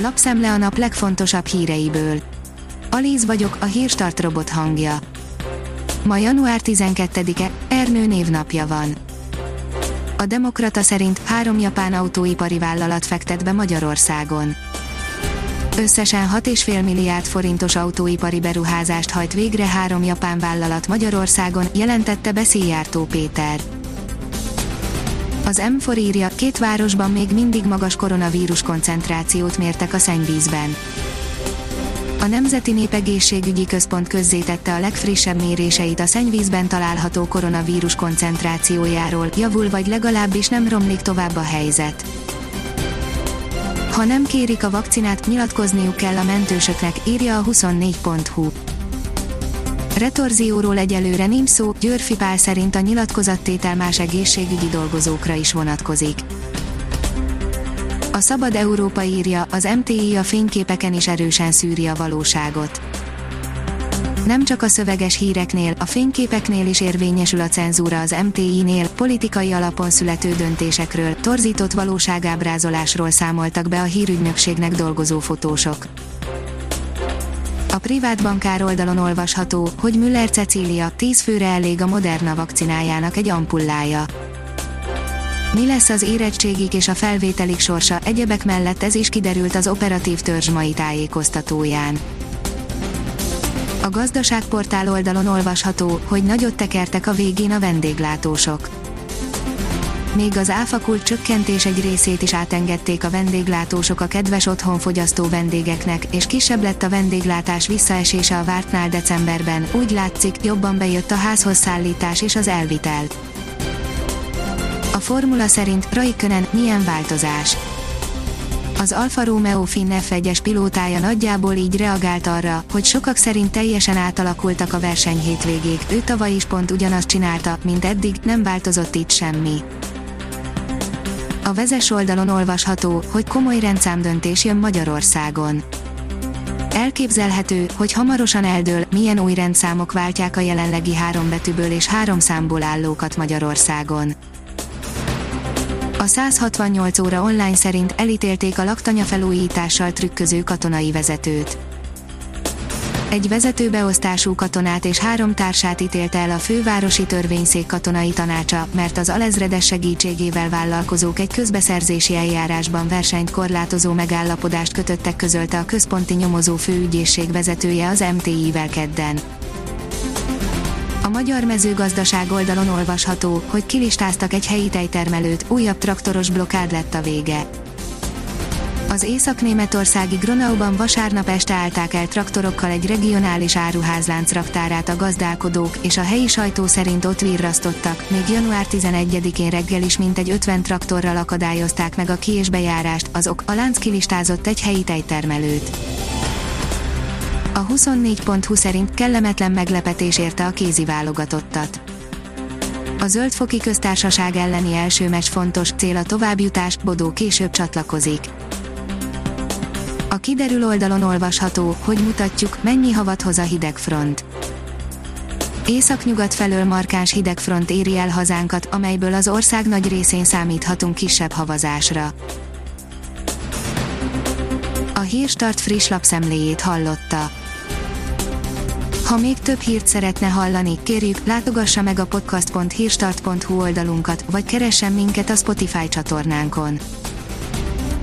Lapszemle a nap legfontosabb híreiből. Alíz vagyok, a hírstart robot hangja. Ma január 12-e, Ernő névnapja van. A Demokrata szerint három japán autóipari vállalat fektet be Magyarországon. Összesen 6,5 milliárd forintos autóipari beruházást hajt végre három japán vállalat Magyarországon, jelentette be Szijjártó Péter. Az M4 írja, két városban még mindig magas koronavírus koncentrációt mértek a szennyvízben. A Nemzeti Népegészségügyi Központ közzétette a legfrissebb méréseit a szennyvízben található koronavírus koncentrációjáról, javul vagy legalábbis nem romlik tovább a helyzet. Ha nem kérik a vakcinát, nyilatkozniuk kell a mentősöknek, írja a 24.hu. Retorzióról egyelőre nincs szó, Györfi Pál szerint a nyilatkozattétel más egészségügyi dolgozókra is vonatkozik. A Szabad Európa írja, az MTI a fényképeken is erősen szűri a valóságot. Nem csak a szöveges híreknél, a fényképeknél is érvényesül a cenzúra az MTI-nél, politikai alapon születő döntésekről, torzított valóságábrázolásról számoltak be a hírügynökségnek dolgozó fotósok. A privát bankár oldalon olvasható, hogy Müller Cecília 10 főre elég a Moderna vakcinájának egy ampullája. Mi lesz az érettségig és a felvételik sorsa, egyebek mellett ez is kiderült az operatív törzs mai tájékoztatóján. A gazdaságportál oldalon olvasható, hogy nagyot tekertek a végén a vendéglátósok. Még az áfakult csökkentés egy részét is átengedték a vendéglátósok a kedves otthonfogyasztó vendégeknek, és kisebb lett a vendéglátás visszaesése a vártnál decemberben, úgy látszik, jobban bejött a házhoz szállítás és az elvitel. A formula szerint Raikkonen milyen változás? Az Alfa Romeo Finn F1-es pilótája nagyjából így reagált arra, hogy sokak szerint teljesen átalakultak a verseny hétvégék, ő tavaly is pont ugyanazt csinálta, mint eddig, nem változott itt semmi. A vezes oldalon olvasható, hogy komoly rendszámdöntés jön Magyarországon. Elképzelhető, hogy hamarosan eldől, milyen új rendszámok váltják a jelenlegi három betűből és három számból állókat Magyarországon. A 168 óra online szerint elítélték a laktanya felújítással trükköző katonai vezetőt. Egy vezetőbeosztású katonát és három társát ítélte el a fővárosi törvényszék katonai tanácsa, mert az alezredes segítségével vállalkozók egy közbeszerzési eljárásban versenyt korlátozó megállapodást kötöttek közölte a központi nyomozó főügyészség vezetője az MTI-vel kedden. A magyar mezőgazdaság oldalon olvasható, hogy kilistáztak egy helyi tejtermelőt, újabb traktoros blokád lett a vége. Az észak-németországi Gronauban vasárnap este állták el traktorokkal egy regionális áruházlánc raktárát a gazdálkodók, és a helyi sajtó szerint ott virrasztottak, még január 11-én reggel is mintegy 50 traktorral akadályozták meg a ki- és bejárást, azok a lánc kilistázott egy helyi tejtermelőt. A 24.20 szerint kellemetlen meglepetés érte a kézi válogatottat. A zöldfoki köztársaság elleni első meccs fontos, cél a továbbjutás, Bodó később csatlakozik. A kiderül oldalon olvasható, hogy mutatjuk, mennyi havat hoz a hidegfront. Északnyugat felől markáns hidegfront éri el hazánkat, amelyből az ország nagy részén számíthatunk kisebb havazásra. A Hírstart friss lapszemléjét hallotta. Ha még több hírt szeretne hallani, kérjük, látogassa meg a podcast.hírstart.hu oldalunkat, vagy keressen minket a Spotify csatornánkon.